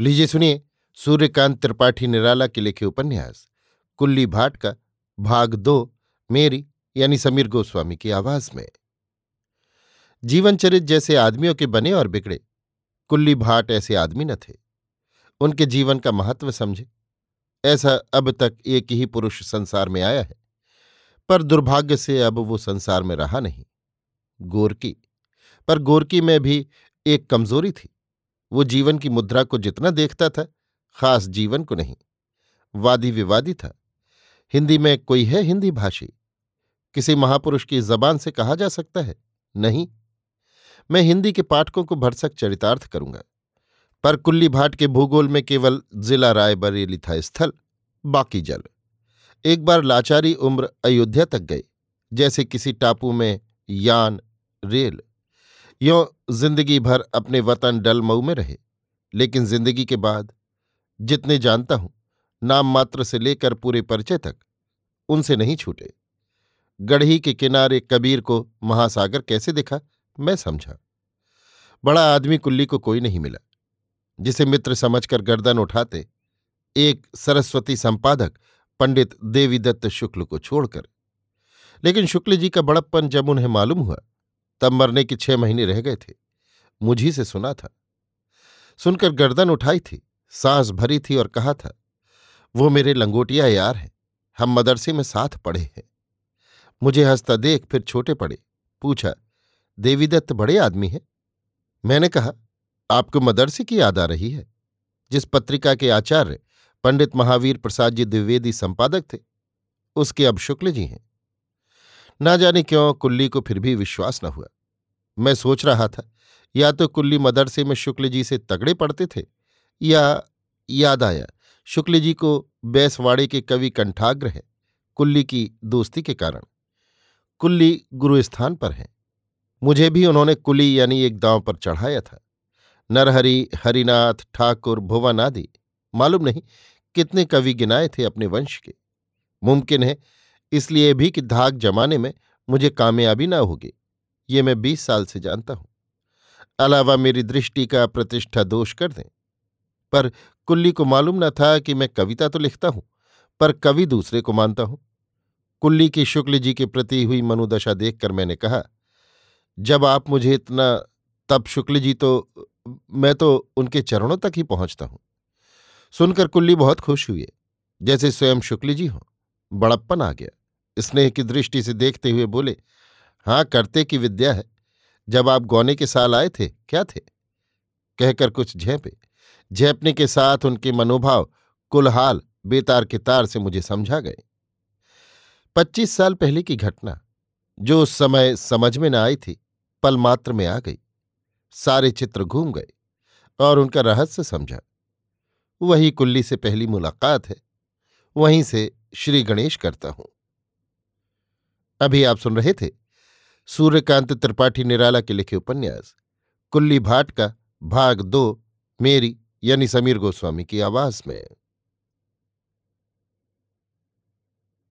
लीजिए सुनिए, सूर्यकांत त्रिपाठी निराला के लिखे उपन्यास, कुल्ली भाट का भाग दो, मेरी यानी समीर गोस्वामी की आवाज़ में। जीवनचरित जैसे आदमियों के बने और बिगड़े, कुल्ली भाट ऐसे आदमी न थे। उनके जीवन का महत्व समझे। ऐसा अब तक एक ही पुरुष संसार में आया है, पर दुर्भाग्य से अब वो संसार में रहा नहीं। गोरकी, पर गोरकी में भी एक कमज़ोरी थी। वो जीवन की मुद्रा को जितना देखता था, खास जीवन को नहीं। वादी विवादी था। हिंदी में कोई है हिंदी भाषी? किसी महापुरुष की जबान से कहा जा सकता है? नहीं। मैं हिंदी के पाठकों को भरसक चरितार्थ करूँगा। पर कुल्ली भाट के भूगोल में केवल जिला रायबरेली था स्थल, बाकी जल। एक बार लाचारी उम्र अयोध्या तक गए जैसे किसी टापू में यान, रेल यों ज़िंदगी भर अपने वतन डलमऊ में रहे। लेकिन ज़िंदगी के बाद, जितने जानता हूँ, नाम मात्र से लेकर पूरे परिचय तक, उनसे नहीं छूटे। गढ़ी के किनारे कबीर को महासागर कैसे दिखा, मैं समझा। बड़ा आदमी कुल्ली को कोई नहीं मिला, जिसे मित्र समझकर गर्दन उठाते एक सरस्वती संपादक पंडित देवीदत्त शुक्ल को छोड़कर। लेकिन शुक्ल जी का बड़प्पन जब उन्हें मालूम हुआ तब मरने के छह महीने रह गए थे। मुझी से सुना था। सुनकर गर्दन उठाई थी, सांस भरी थी और कहा था, वो मेरे लंगोटिया यार हैं, हम मदरसे में साथ पढ़े हैं। मुझे हंसता देख फिर छोटे पड़े, पूछा, देवीदत्त बड़े आदमी हैं? मैंने कहा, आपको मदरसे की याद आ रही है, जिस पत्रिका के आचार्य पंडित महावीर प्रसाद जी द्विवेदी संपादक थे, उसके अब शुक्ल जी हैं। ना जाने क्यों कुल्ली को फिर भी विश्वास न हुआ। मैं सोच रहा था, या तो कुल्ली मदरसे में शुक्ल जी से तगड़े पड़ते थे, या याद आया, शुक्ल जी को बैसवाड़े के कवि कंठाग्र है, कुल्ली की दोस्ती के कारण। कुल्ली गुरुस्थान पर है। मुझे भी उन्होंने कुली यानी एक दांव पर चढ़ाया था। नरहरि, हरिनाथ, ठाकुर, भुवन आदि, मालूम नहीं कितने कवि गिनाए थे अपने वंश के। मुमकिन है इसलिए भी कि धाक जमाने में मुझे कामयाबी ना होगी, ये मैं बीस साल से जानता हूँ। अलावा मेरी दृष्टि का प्रतिष्ठा दोष कर दें। पर कुल्ली को मालूम न था कि मैं कविता तो लिखता हूँ, पर कवि दूसरे को मानता हूँ। कुल्ली की शुक्ल जी के प्रति हुई मनोदशा देखकर मैंने कहा, जब आप मुझे इतना, तब शुक्ल जी तो मैं तो उनके चरणों तक ही पहुँचता हूँ। सुनकर कुल्ली बहुत खुश हुए जैसे स्वयं शुक्ल जी हों। बड़प्पन आ गया। स्नेह की दृष्टि से देखते हुए बोले हाँ करते की विद्या है। जब आप गौने के साल आए थे, क्या थे? कहकर कुछ झेपे। झेपने के साथ उनके मनोभाव कुलहाल, बेतार के तार से मुझे समझा गए। पच्चीस साल पहले की घटना, जो उस समय समझ में न आई थी, पल मात्र में आ गई। सारे चित्र घूम गए और उनका रहस्य समझा। वही कुल्ली से पहली मुलाकात है। वहीं से श्री गणेश करता हूँ। अभी आप सुन रहे थे सूर्यकांत त्रिपाठी निराला के लिखे उपन्यास, कुल्ली भाट का भाग दो, मेरी यानी समीर गोस्वामी की आवाज़ में।